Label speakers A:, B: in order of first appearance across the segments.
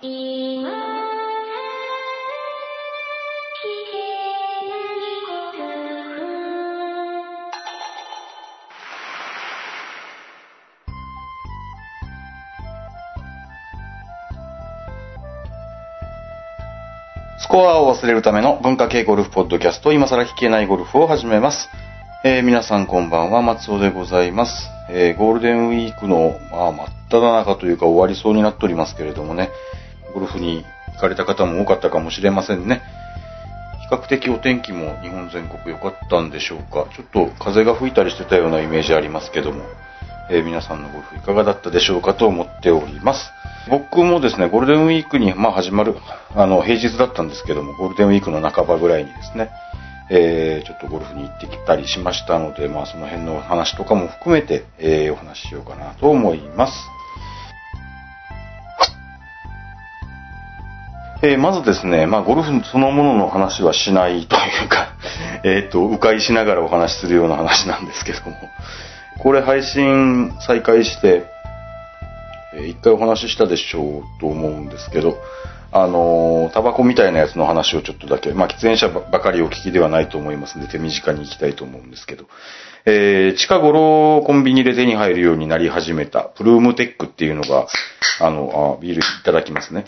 A: スコアを忘れるための文化系ゴルフポッドキャスト、今更聞けないゴルフを始めます。えー皆さんこんばんは、松尾でございます。えーゴールデンウィークの、まあ、真っ只中というか終わりそうになっておりますけれどもね、ゴルフに行かれた方も多かったかもしれませんね。比較的お天気も日本全国良かったんでしょうか。ちょっと風が吹いたりしてたようなイメージありますけども、えー皆さんのゴルフいかがだったでしょうかと思っております。僕もですね、ゴールデンウィークに、まあ始まる、あの、平日だったんですけども、ゴールデンウィークの半ばぐらいにですね、えーちょっとゴルフに行ってきたりしましたので、まあその辺の話とかも含めて、えーお話ししようかなと思います。えーまずですね、まあゴルフそのものの話はしないというか、えっと、迂回しながらお話しするような話なんですけども、これ配信再開して、えー一回お話ししたでしょうと思うんですけど、あのータバコみたいなやつの話をちょっとだけ、まあ、喫煙者ばかりお聞きではないと思いますので、手短に行きたいと思うんですけど、えー近頃コンビニで手に入るようになり始めた、プルームテックっていうのが、あの、あビールいただきますね。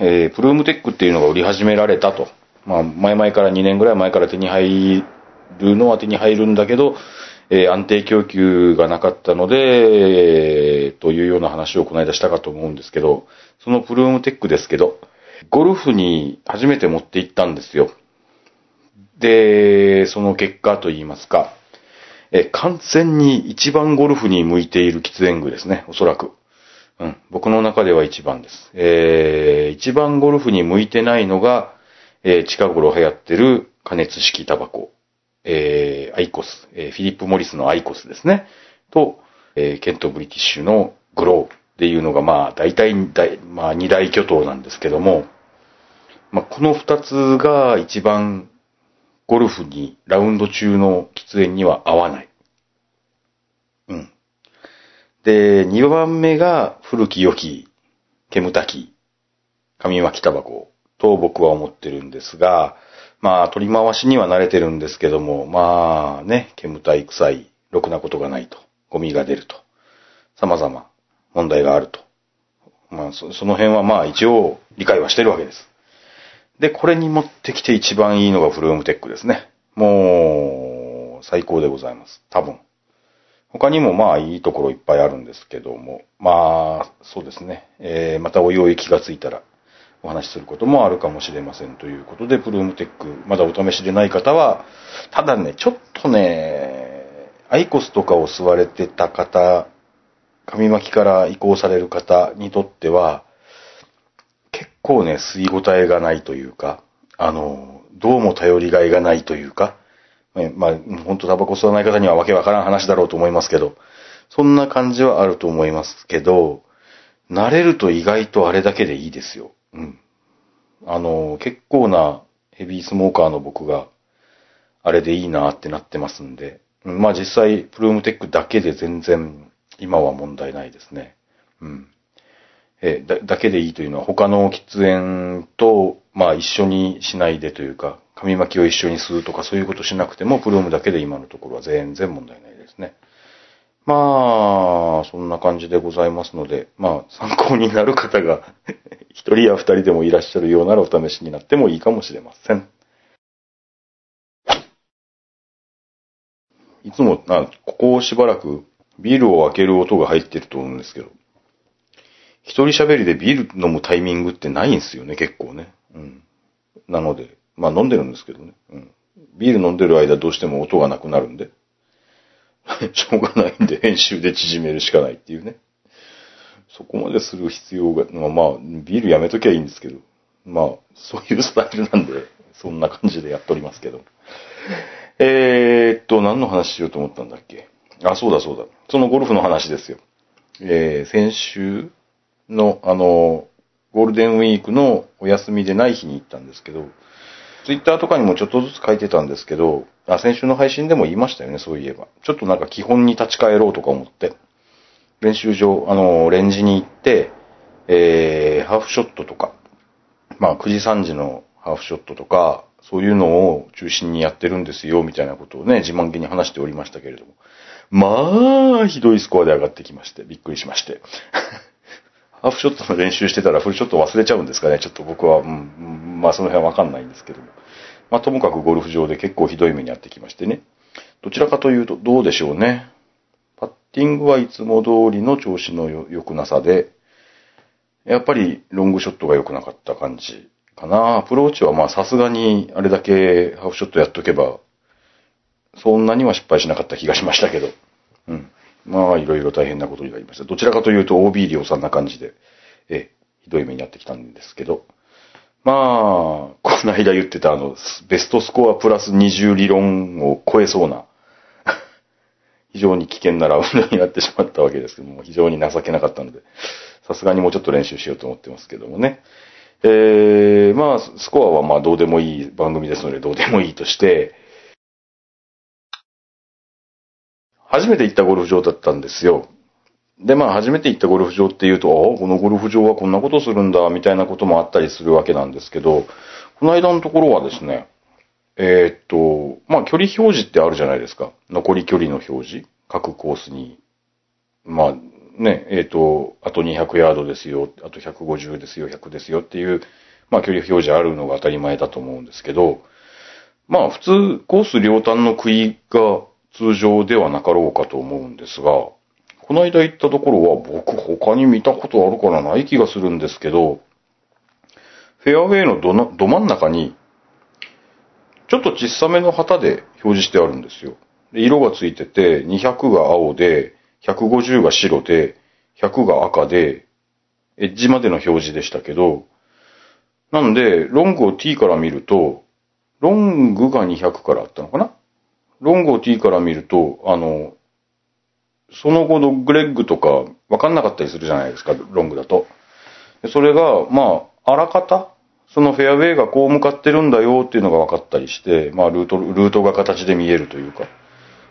A: えープルームテックっていうのが売り始められたと。まあ、前々から2年ぐらい前から手に入るのは手に入るんだけど、えー安定供給がなかったので、えーというような話をこの間したかと思うんですけど、そのプルームテックですけど、ゴルフに初めて持って行ったんですよ。で、その結果といいますか、えー完全に一番ゴルフに向いている喫煙具ですね、おそらく。うん、僕の中では一番です。えー一番ゴルフに向いてないのが、えー近頃流行ってる加熱式タバコ。えーアイコス、えーフィリップ・モリスのアイコスですね。と、えーケント・ブリティッシュのグローっていうのが、まあ、大体大、まあ、二大巨頭なんですけども、まあ、この二つが一番ゴルフに、ラウンド中の喫煙には合わない。うん。で、二番目が古き良き煙たき紙巻きタバコと僕は思ってるんですが、まあ、取り回しには慣れてるんですけども、まあね、煙たい臭い、ろくなことがないと、ゴミが出ると、様々問題があると。まあ、そその辺はまあ一応理解はしてるわけです。で、これに持ってきて一番いいのがフルームテックですね。もう、最高でございます。多分。他にもまあいいところいっぱいあるんですけども、まあ、そうですね。えー、またおいおい気がついたらお話しすることもあるかもしれませんということで、プルームテック、まだお試しでない方は、ただね、ちょっとね、アイコスとかを吸われてた方、紙巻きから移行される方にとっては、結構ね、吸い応えがないというか、あの、どうも頼りがいがないというか、えまあ、本当タバコ吸わない方にはわけわからん話だろうと思いますけど、そんな感じはあると思いますけど、慣れると意外とあれだけでいいですよ。うん。あの、結構なヘビースモーカーの僕が、あれでいいなってなってますんで、まあ実際、プルームテックだけで全然、今は問題ないですね。うん。えだ、だけでいいというのは他の喫煙と、まあ一緒にしないでというか、紙巻きを一緒に吸うとかそういうことしなくても、プルームだけで今のところは全然問題ないですね。まあ、そんな感じでございますので、まあ参考になる方が一人や二人でもいらっしゃるようならお試しになってもいいかもしれません。いつも、あここをしばらくビールを開ける音が入ってると思うんですけど、一人喋りでビール飲むタイミングってないんですよね、結構ね。うん。なので、まあ飲んでるんですけどね。うん。ビール飲んでる間どうしても音がなくなるんで。しょうがないんで編集で縮めるしかないっていうね。そこまでする必要が、まあまあ、ビールやめときゃいいんですけど。まあ、そういうスタイルなんで、そんな感じでやっておりますけど。えーっと、何の話しようと思ったんだっけ？あ、そうだそうだ。そのゴルフの話ですよ。えー、先週の、あの、ゴールデンウィークのお休みでない日に行ったんですけど、ツイッターとかにもちょっとずつ書いてたんですけど、あ、先週の配信でも言いましたよね、そういえば。ちょっとなんか基本に立ち返ろうとか思って。練習場、あの、レンジに行って、えー、ハーフショットとか、まあ9時3時のハーフショットとか、そういうのを中心にやってるんですよ、みたいなことをね、自慢げに話しておりましたけれども。まあ、ひどいスコアで上がってきまして、びっくりしまして。ハーフショットの練習してたらフルショット忘れちゃうんですかね。ちょっと僕は、うん、まあその辺はわかんないんですけども。まあともかくゴルフ場で結構ひどい目に遭ってきましてね。どちらかというと、どうでしょうね。パッティングはいつも通りの調子の良くなさで、やっぱりロングショットが良くなかった感じかな。アプローチはまあさすがにあれだけハーフショットやっとけば、そんなには失敗しなかった気がしましたけど。うん。まあいろいろ大変なことになりました。どちらかというと OB 量産な感じで、え、ひどい目になってきたんですけど。まあ、この間言ってたあの、ベストスコアプラス20理論を超えそうな、非常に危険なラウンドになってしまったわけですけども、非常に情けなかったので、さすがにもうちょっと練習しようと思ってますけどもね。えー、まあ、スコアはまあどうでもいい番組ですのでどうでもいいとして、初めて行ったゴルフ場だったんですよ。で、まあ、初めて行ったゴルフ場っていうと、ああこのゴルフ場はこんなことするんだ、みたいなこともあったりするわけなんですけど、この間のところはですね、えー、っと、まあ、距離表示ってあるじゃないですか。残り距離の表示。各コースに。まあ、ね、えー、っと、あと200ヤードですよ、あと150ですよ、100ですよっていう、まあ、距離表示あるのが当たり前だと思うんですけど、まあ、普通、コース両端の杭が通常ではなかろうかと思うんですが、この間行ったところは僕他に見たことあるからない気がするんですけど、フェアウェイのどなど真ん中に、ちょっと小さめの旗で表示してあるんですよ。で色がついてて、200が青で、150が白で、100が赤で、エッジまでの表示でしたけど、なんで、ロングを t から見ると、ロングが200からあったのかな？ロングを t から見ると、あの、その後のグレッグとか分かんなかったりするじゃないですか、ロングだと。それが、まあ、あらかた、そのフェアウェイがこう向かってるんだよっていうのが分かったりして、まあ、ルート、ルートが形で見えるというか、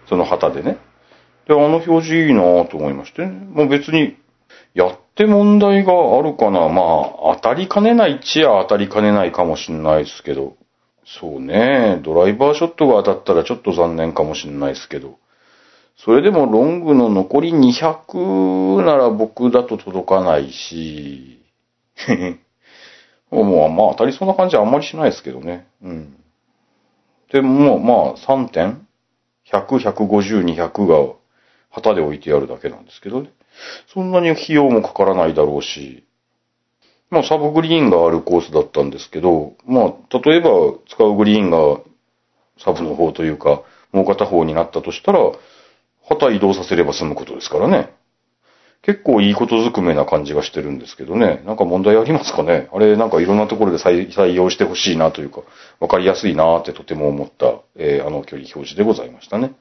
A: その旗でね。で、あの表示いいなと思いまして、ね、もう別に、やって問題があるかな。まあ、当たりかねないっちゃ当たりかねないかもしんないですけど、そうね、ドライバーショットが当たったらちょっと残念かもしんないですけど、それでもロングの残り200なら僕だと届かないし、もうまあ当たりそうな感じはあんまりしないですけどね。うん。でもまあ3点 ?100、150、200が旗で置いてあるだけなんですけどね。そんなに費用もかからないだろうし、まあサブグリーンがあるコースだったんですけど、まあ例えば使うグリーンがサブの方というか、もう片方になったとしたら、旗移動させれば済むことですからね。結構いいことずくめな感じがしてるんですけどね。なんか問題ありますかねあれなんかいろんなところで採用してほしいなというか、わかりやすいなってとても思った、えー、あの距離表示でございましたね。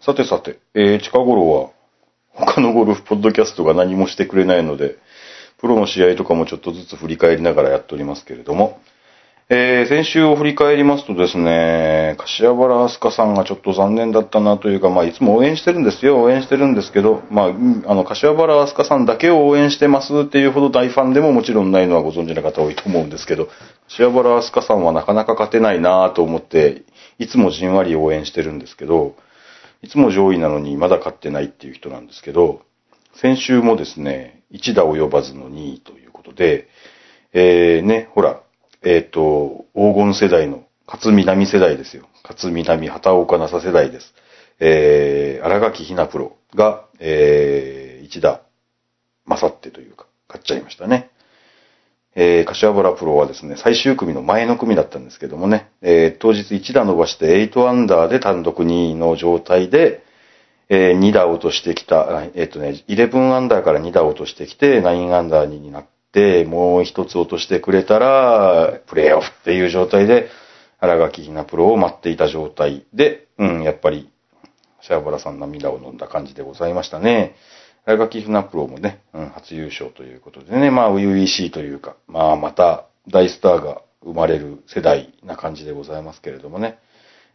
A: さてさて、えー、近頃は他のゴルフポッドキャストが何もしてくれないので、プロの試合とかもちょっとずつ振り返りながらやっておりますけれども、えー、先週を振り返りますとですね、柏原明日香さんがちょっと残念だったなというか、まあ、いつも応援してるんですよ。応援してるんですけど、まあ、あの、柏原明日香さんだけを応援してますっていうほど大ファンでももちろんないのはご存知の方多いと思うんですけど、柏原明日香さんはなかなか勝てないなと思って、いつもじんわり応援してるんですけど、いつも上位なのにまだ勝ってないっていう人なんですけど、先週もですね、1打及ばずの2位ということで、えー、ね、ほら、えっ、ー、と、黄金世代の、勝南世代ですよ。勝南、畑岡なさ世代です。えー、荒垣ひなプロが、えー、一打、勝ってというか、勝っちゃいましたね。えー、柏原プロはですね、最終組の前の組だったんですけどもね、えー、当日1打伸ばして8アンダーで単独2位の状態で、えー、2打落としてきた、えっ、とね、11アンダーから2打落としてきて、9アンダーになって、もう一つ落としてくれたら、プレイオフっていう状態で、荒垣ひなプロを待っていた状態で、うん、やっぱり、シャーバラさん涙を飲んだ感じでございましたね。荒垣ひなプロもね、うん、初優勝ということでね、まあ、初々しいというか、まあ、また大スターが生まれる世代な感じでございますけれどもね、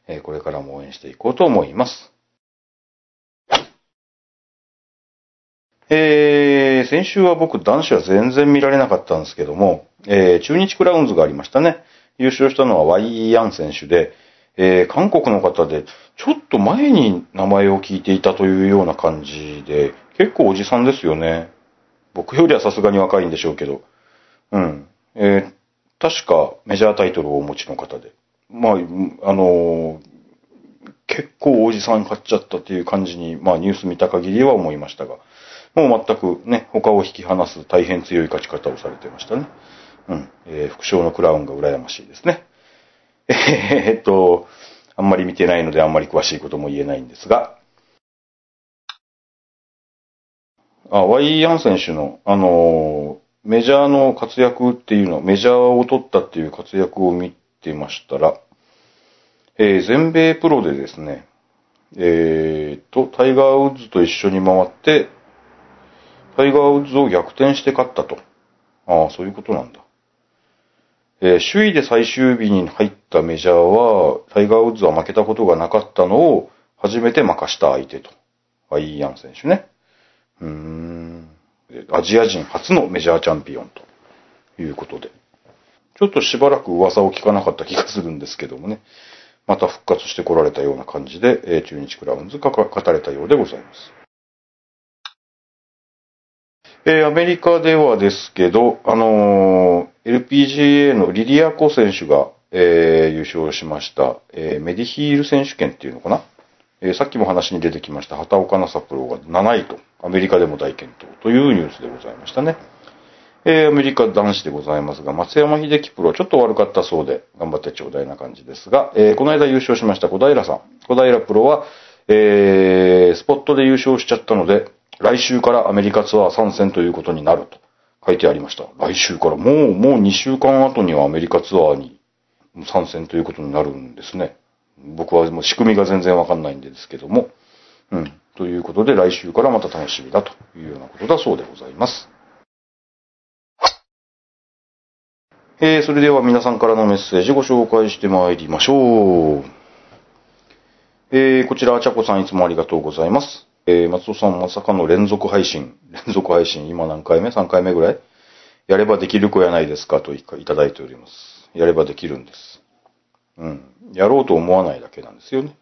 A: えー、これからも応援していこうと思います。えー先週は僕男子は全然見られなかったんですけども、えー中日クラウンズがありましたね。優勝したのはワイ・ヤン選手で、えー韓国の方で、ちょっと前に名前を聞いていたというような感じで、結構おじさんですよね。僕よりはさすがに若いんでしょうけど。うん。えー確かメジャータイトルをお持ちの方で。まあ、あのー結構おじさん買っちゃったっていう感じに、まあニュース見た限りは思いましたが、もう全くね、他を引き離す大変強い勝ち方をされてましたね。うん。えー副賞のクラウンが羨ましいですね。えーっと、あんまり見てないのであんまり詳しいことも言えないんですが、あ、ワイ・ヤン選手の、あのーメジャーの活躍っていうのは、メジャーを取ったっていう活躍を見てましたら、えー全米プロでですね、えーと、タイガー・ウッズと一緒に回って、タイガー・ウッズを逆転して勝ったと。ああ、そういうことなんだ。えー首位で最終日に入ったメジャーは、タイガー・ウッズは負けたことがなかったのを初めて負かした相手と。ワイ・ヤン選手ね。うん。アジア人初のメジャーチャンピオンということで。ちょっとしばらく噂を聞かなかった気がするんですけどもね。また復活してこられたような感じで、え中日クラウンズが語れたようでございます。えーアメリカではですけど、あのー LPGA のリリアコ選手が、えー優勝しました、えーメディヒール選手権っていうのかな、えーさっきも話に出てきました畑岡奈紗プロが7位と、アメリカでも大健闘というニュースでございましたね。えーアメリカ男子でございますが、松山秀樹プロはちょっと悪かったそうで、頑張ってちょうだいな感じですが、えーこの間優勝しました小平さん。小平プロは、えースポットで優勝しちゃったので、来週からアメリカツアー参戦ということになると書いてありました。来週から、もう、もう2週間後にはアメリカツアーに参戦ということになるんですね。僕はもう仕組みが全然わかんないんですけども。うん。ということで来週からまた楽しみだというようなことだそうでございます。えー、それでは皆さんからのメッセージご紹介してまいりましょう。えー、こちら、ちゃこさんいつもありがとうございます。えー、松尾さんまさかの連続配信。連続配信、今何回目 ?3 回目ぐらい？やればできる子やないですか？といただいております。やればできるんです。うん。やろうと思わないだけなんですよね。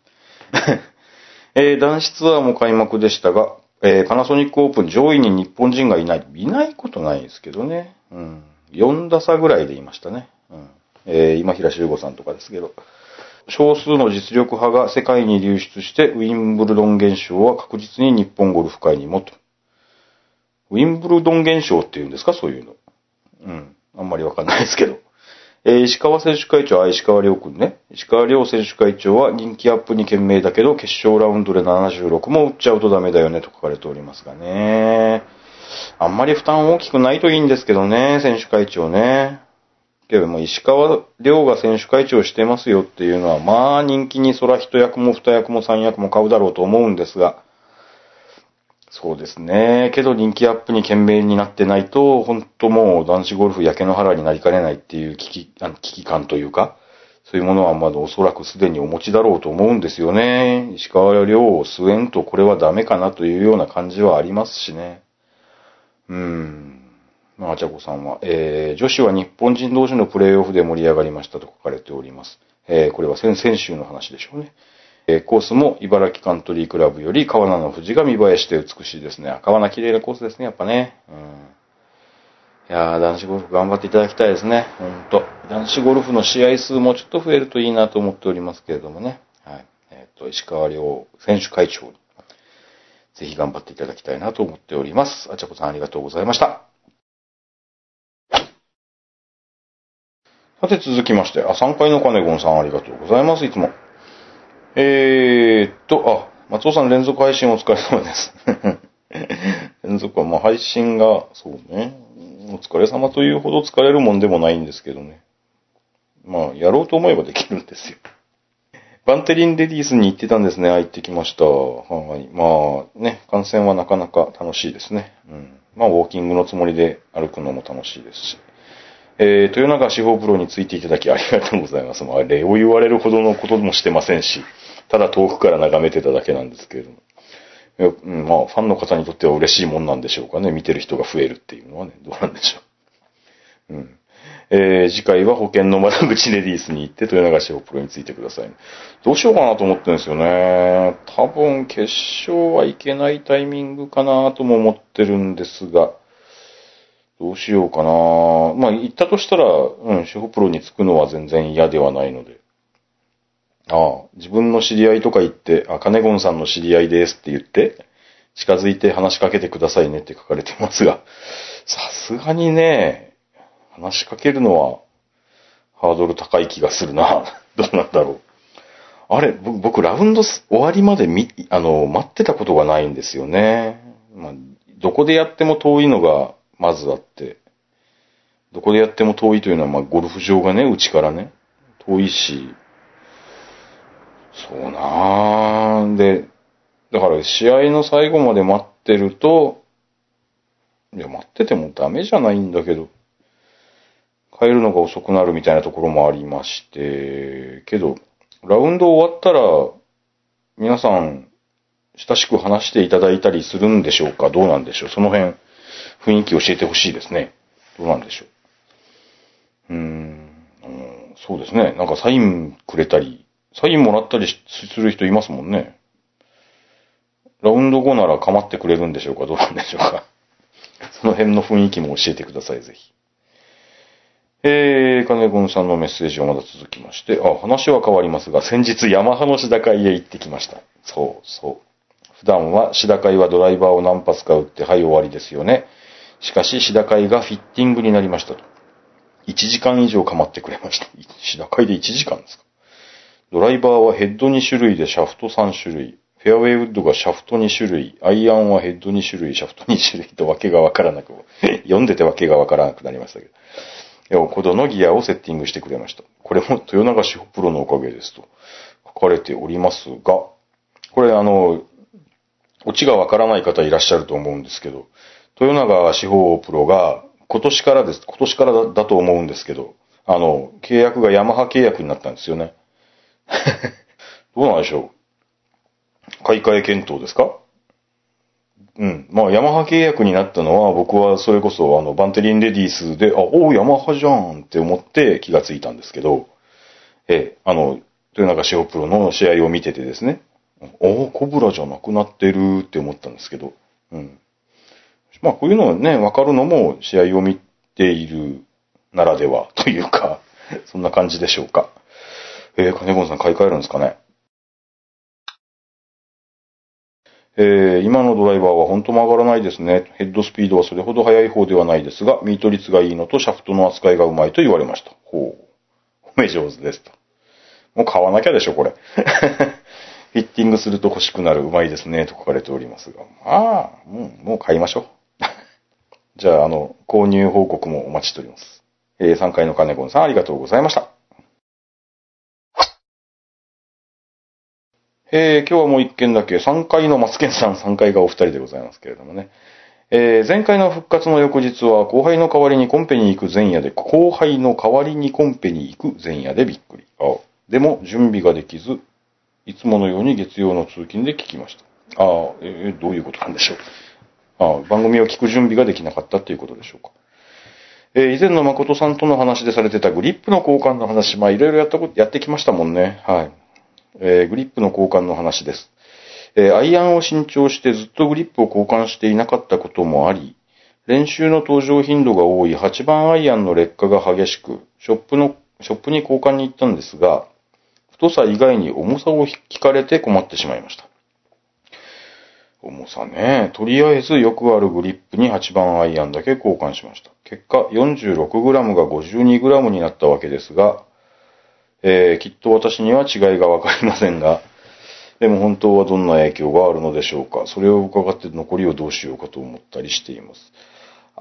A: えー男子ツアーも開幕でしたが、えーパナソニックオープン上位に日本人がいない。いないことないですけどね。うん。4打差ぐらいでいましたね。うん。えー今平修吾さんとかですけど。少数の実力派が世界に流出して、ウィンブルドン現象は確実に日本ゴルフ界にもと。ウィンブルドン現象っていうんですか？そういうの。うん。あんまりわかんないですけど。えー石川選手会長、あ、石川亮君ね。石川亮選手会長は人気アップに懸命だけど、決勝ラウンドで76も打っちゃうとダメだよねと書かれておりますがね。あんまり負担大きくないといいんですけどね、選手会長ね。けども、石川亮が選手会長してますよっていうのは、まあ人気にそら一役も二役も三役も買うだろうと思うんですが、そうですね。けど人気アップに懸命になってないと、本当もう男子ゴルフ焼け野原になりかねないっていう危機あの危機感というか、そういうものはまだおそらくすでにお持ちだろうと思うんですよね。石川亮を据えんとこれはダメかなというような感じはありますしね。うーん。まあ、あちゃこさんは、えー、女子は日本人同士のプレーオフで盛り上がりましたと書かれております。えー、これは先々週の話でしょうね。えーコースも茨城カントリークラブより川名の富士が見栄えして美しいですね。川名綺麗なコースですね、やっぱね。うん。いやー、男子ゴルフ頑張っていただきたいですね。ほんと。男子ゴルフの試合数もちょっと増えるといいなと思っておりますけれどもね。はい。えっ、と、石川遼選手会長に、ぜひ頑張っていただきたいなと思っております。あちゃこさんありがとうございました。さて続きまして、あ、3階の金ゴンさんありがとうございます、いつも。えーっと、あ、松尾さん連続配信お疲れ様です。連続は、まあ配信が、そうね、お疲れ様というほど疲れるもんでもないんですけどね。まあ、やろうと思えばできるんですよ。バンテリンレディースに行ってたんですね。行ってきました。はい。まあ、ね、観戦はなかなか楽しいですね。うん。まあ、ウォーキングのつもりで歩くのも楽しいですし。えー、豊永司法プロについていただきありがとうございます。まあ、礼を言われるほどのこともしてませんし、ただ遠くから眺めてただけなんですけれども。うん、まあ、ファンの方にとっては嬉しいもんなんでしょうかね。見てる人が増えるっていうのはね、どうなんでしょう。うん。えー次回は保険の窓口レディースに行って豊永志保プロについてください。どうしようかなと思ってるんですよね。多分決勝はいけないタイミングかなとも思ってるんですが、どうしようかな。まあ行ったとしたら、うん、志保プロにつくのは全然嫌ではないので。ああ、自分の知り合いとか言って、あ、金ゴンさんの知り合いですって言って、近づいて話しかけてくださいねって書かれてますが、さすがにね、話しかけるのはハードル高い気がするな。どうなんだろう。あれ、僕、ラウンド終わりまでみ、あの、待ってたことがないんですよね。まあ、どこでやっても遠いのがまずあって、どこでやっても遠いというのは、まあ、ゴルフ場がね、うちからね、遠いし、そうなぁ。で、だから試合の最後まで待ってると、いや、待っててもダメじゃないんだけど、帰るのが遅くなるみたいなところもありまして、けど、ラウンド終わったら、皆さん、親しく話していただいたりするんでしょうか？どうなんでしょう？その辺、雰囲気教えてほしいですね。どうなんでしょう？うーん、うんそうですね。なんかサインくれたり、サインもらったりしする人いますもんね。ラウンド後なら構ってくれるんでしょうかどうなんでしょうか その辺の雰囲気も教えてください、ぜひ。えー、金子さんのメッセージはまだ続きまして、あ、話は変わりますが、先日ヤマハのシダ会へ行ってきました。そう、そう。普段はシダ会はドライバーを何発か打って、はい終わりですよね。しかし、シダ会がフィッティングになりましたと。1時間以上構ってくれました。シダ会で1時間ですか？ドライバーはヘッド2種類でシャフト3種類。フェアウェイウッドがシャフト2種類。アイアンはヘッド2種類、シャフト2種類 とわけがわからなく、読んでてわけがわからなくなりましたけど。よほどのギアをセッティングしてくれました。これも豊永志保プロのおかげですと書かれておりますが、これあの、オチがわからない方いらっしゃると思うんですけど、豊永志保プロが今年からです、今年からだだと思うんですけど、あの、契約がヤマハ契約になったんですよね。どうなんでしょう？買い替え検討ですか？うん。まあ、ヤマハ契約になったのは、僕はそれこそ、あの、バンテリンレディースで、あ、おう、ヤマハじゃんって思って気がついたんですけど、え、あの、豊中志保プロの試合を見ててですね、おお、コブラじゃなくなってるって思ったんですけど、うん。まあ、こういうのをね、わかるのも試合を見ているならではというか、そんな感じでしょうか。えー、金子さん買い替えるんですかね。えー今のドライバーは本当曲がらないですね。ヘッドスピードはそれほど速い方ではないですが、ミート率がいいのとシャフトの扱いがうまいと言われました。ほう。褒め上手ですと。もう買わなきゃでしょ、これ。フィッティングすると欲しくなる、うまいですね、と書かれておりますが。まあ、う、もう買いましょう。じゃあ、あの、購入報告もお待ちしております。えー、3階の金子さんありがとうございました。えー今日はもう一件だけ、3階のマツケンさん、3階がお二人でございますけれどもね。えー前回の復活の翌日は、後輩の代わりにコンペに行く前夜で、後輩の代わりにコンペに行く前夜でびっくり。あでも、準備ができず、いつものように月曜の通勤で聞きました。ああ、えーどういうことなんでしょう。ああ番組を聞く準備ができなかったということでしょうか。えー以前の誠さんとの話でされてたグリップの交換の話、まあいろいろやったこと、やってきましたもんね。はい。えーグリップの交換の話です。えーアイアンを新調してずっとグリップを交換していなかったこともあり、練習の登場頻度が多い8番アイアンの劣化が激しく、ショップの、ショップに交換に行ったんですが、太さ以外に重さを聞かれて困ってしまいました。重さね。とりあえずよくあるグリップに8番アイアンだけ交換しました。結果 46g が 52g になったわけですが、えーきっと私には違いがわかりませんが、でも本当はどんな影響があるのでしょうか。それを伺って残りをどうしようかと思ったりしています。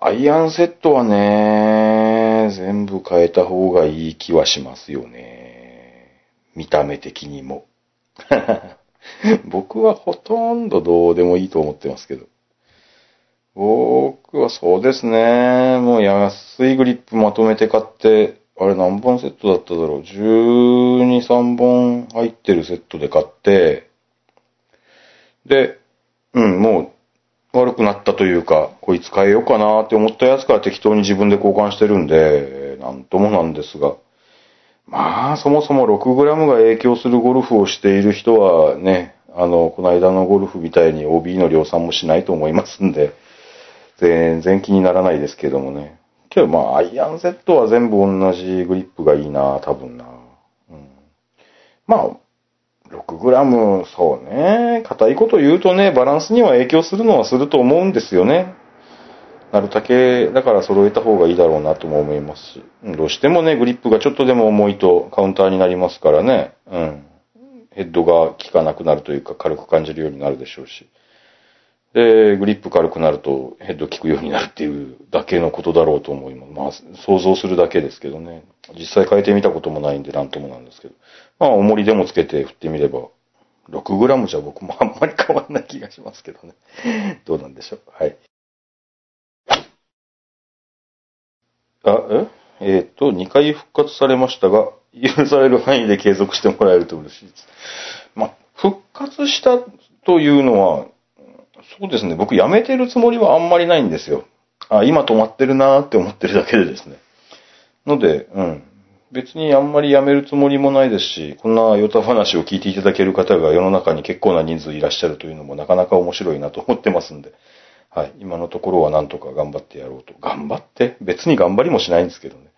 A: アイアンセットはね、全部変えた方がいい気はしますよね。見た目的にも。僕はほとんどどうでもいいと思ってますけど。僕はそうですね。もう安いグリップまとめて買って、あれ何本セットだっただろう。12、3本入ってるセットで買って、で、うん、もう悪くなったというか、こいつ変えようかなって思ったやつから適当に自分で交換してるんで、なんともなんですが。まあ、そもそも 6g が影響するゴルフをしている人はね、あの、この間のゴルフみたいに OB の量産もしないと思いますんで、全然気にならないですけどもね。けどまあ、アイアンセットは全部同じグリップがいいな、多分な。うん、まあ、6g、そうね。硬いこと言うとね、バランスには影響するのはすると思うんですよね。なるだけ、だから揃えた方がいいだろうなとも思いますし。どうしてもね、グリップがちょっとでも重いとカウンターになりますからね。うん。ヘッドが効かなくなるというか軽く感じるようになるでしょうし。で、グリップ軽くなるとヘッド効くようになるっていうだけのことだろうと思います。まあ、想像するだけですけどね。実際変えてみたこともないんでなんともなんですけど。まあ、重りでもつけて振ってみれば、6g じゃ僕もあんまり変わんない気がしますけどね。どうなんでしょう？はい。あ、え？えっ、と、2回復活されましたが、許される範囲で継続してもらえると嬉しいです。まあ、復活したというのは、そうですね、僕辞めてるつもりはあんまりないんですよ。あ、今止まってるなーって思ってるだけでですね。ので、うん。別にあんまり辞めるつもりもないですし、こんなヨタ話を聞いていただける方が世の中に結構な人数いらっしゃるというのもなかなか面白いなと思ってますんで、はい。今のところはなんとか頑張ってやろうと。頑張って？別に頑張りもしないんですけどね。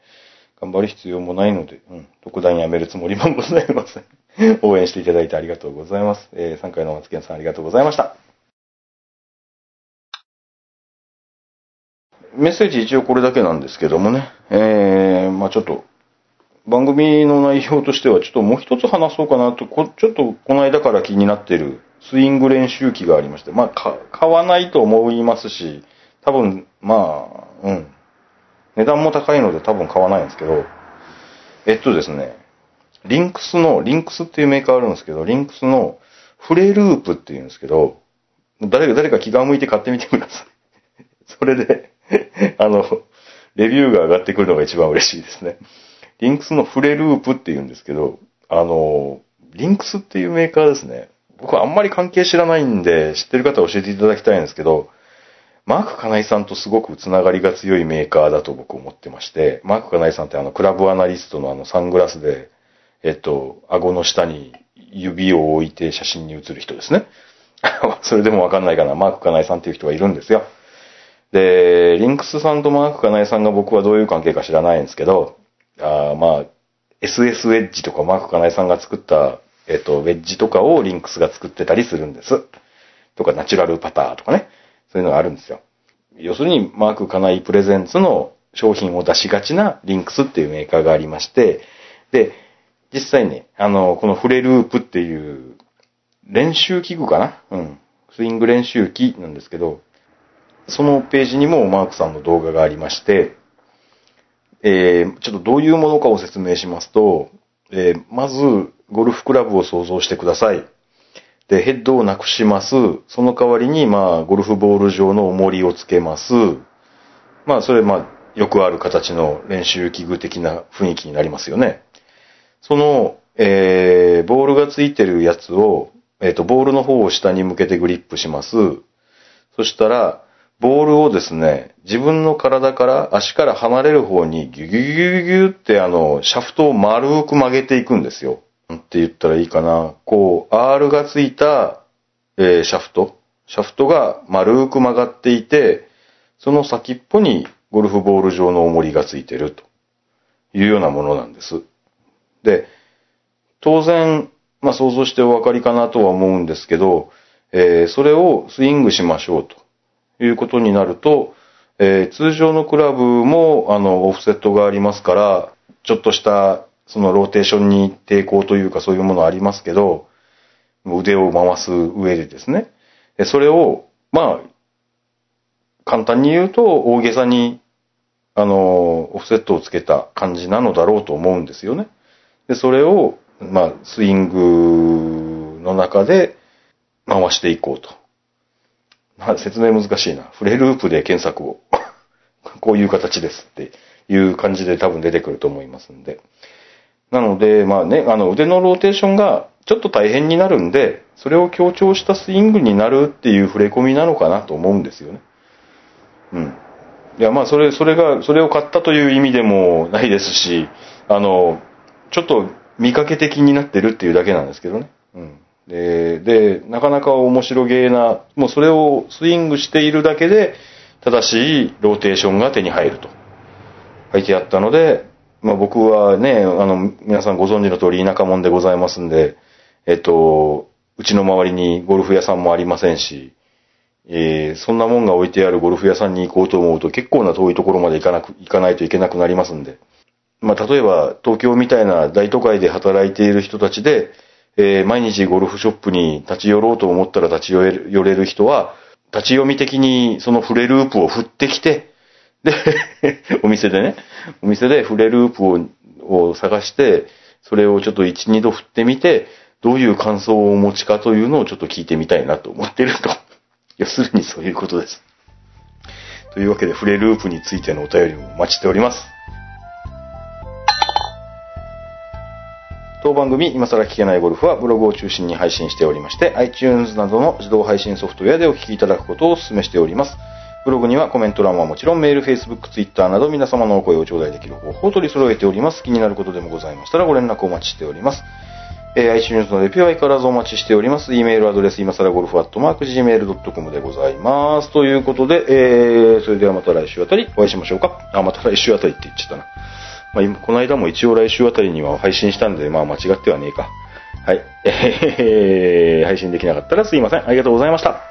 A: 頑張る必要もないので、うん。特段辞めるつもりもございません。応援していただいてありがとうございます。えー、3回の松健さんありがとうございました。メッセージ一応これだけなんですけどもね。えー、まあちょっと、番組の内容としてはちょっともう一つ話そうかなと、こちょっとこの間から気になってるスイング練習機がありまして、まあ買わないと思いますし、多分、まあ、うん。値段も高いので多分買わないんですけど、えっとですね、リンクスの、リンクスっていうメーカーあるんですけど、リンクスのフレループっていうんですけど、誰か、誰か気が向いて買ってみてください。それで、あの、レビューが上がってくるのが一番嬉しいですね。リンクスのフレループって言うんですけど、あの、リンクスっていうメーカーですね。僕はあんまり関係知らないんで、知ってる方は教えていただきたいんですけど、マークカナイさんとすごくつながりが強いメーカーだと僕思ってまして、マークカナイさんってあの、クラブアナリストのあの、サングラスで、えっと、顎の下に指を置いて写真に写る人ですね。それでもわかんないかな。マークカナイさんっていう人がいるんですよ。で、リンクスさんとマークカナイさんが僕はどういう関係か知らないんですけど、あまあ、SS ウェッジとかマークカナイさんが作った、えっと、ウェッジとかをリンクスが作ってたりするんです。とか、ナチュラルパターとかね。そういうのがあるんですよ。要するに、マークカナイプレゼンツの商品を出しがちなリンクスっていうメーカーがありまして、で、実際ね、あの、このフレループっていう練習器具かなうん。スイング練習機なんですけど、そのページにもマークさんの動画がありまして、えー、ちょっとどういうものかを説明しますと、えー、まず、ゴルフクラブを想像してください。で、ヘッドをなくします。その代わりに、まあ、ゴルフボール状の重りをつけます。まあ、それ、まあ、よくある形の練習器具的な雰囲気になりますよね。その、えー、ボールがついてるやつを、えっ、と、ボールの方を下に向けてグリップします。そしたら、ボールをですね、自分の体から足から離れる方にギュギュギュギュギュってあの、シャフトを丸く曲げていくんですよ。って言ったらいいかな。こう、R がついた、えーシャフト。シャフトが丸く曲がっていて、その先っぽにゴルフボール状の重りがついてるというようなものなんです。で、当然、まあ想像してお分かりかなとは思うんですけど、えーそれをスイングしましょうということになると、えー通常のクラブもあのオフセットがありますから、ちょっとしたそのローテーションに抵抗というかそういうものありますけど、腕を回す上でですね。それを、まあ、簡単に言うと大げさに、あの、オフセットをつけた感じなのだろうと思うんですよね。で、それを、まあ、スイングの中で回していこうと。まあ、説明難しいな。フレループで検索を。こういう形ですっていう感じで多分出てくると思いますんで。なので、まあね、あの腕のローテーションがちょっと大変になるんで、それを強調したスイングになるっていう触れ込みなのかなと思うんですよね。うん。いや、まあ、それ、それが、それを買ったという意味でもないですし、あの、ちょっと見かけ的になってるっていうだけなんですけどね。うん。で、で、なかなか面白げな、もうそれをスイングしているだけで、正しいローテーションが手に入ると書いてあったので、まあ僕はね、あの、皆さんご存知の通り田舎者でございますんで、えっと、うちの周りにゴルフ屋さんもありませんし、えーそんなもんが置いてあるゴルフ屋さんに行こうと思うと結構な遠いところまで行かなく、行かないといけなくなりますんで。まあ例えば東京みたいな大都会で働いている人たちで、えー毎日ゴルフショップに立ち寄ろうと思ったら立ち寄れる寄れる人は、立ち読み的にそのフレループを振ってきて、で、お店でね、お店でフレループをを探して、それをちょっと1、2度振ってみて、どういう感想をお持ちかというのをちょっと聞いてみたいなと思ってると。要するにそういうことです。というわけで、フレループについてのお便りもお待ちしております。当番組、今更聞けないゴルフはブログを中心に配信しておりまして、iTunes などの自動配信ソフトウェアでお聞きいただくことをお勧めしております。ブログにはコメント欄はもちろんメール、Facebook、Twitter など皆様のお声を頂戴できる方法を取り揃えております。気になることでもございましたらご連絡お待ちしております。えー iTunes のレビューは相変わらずお待ちしております。e メールアドレス、今更ゴルフアットマーク Gmail.com でございます。ということで、えー、それではまた来週あたりお会いしましょうか。あ、また来週あたりって言っちゃったな。まあ、今この間も一応来週あたりには配信したんで、まあ間違ってはねえか。はい。えー、配信できなかったらすいません。ありがとうございました。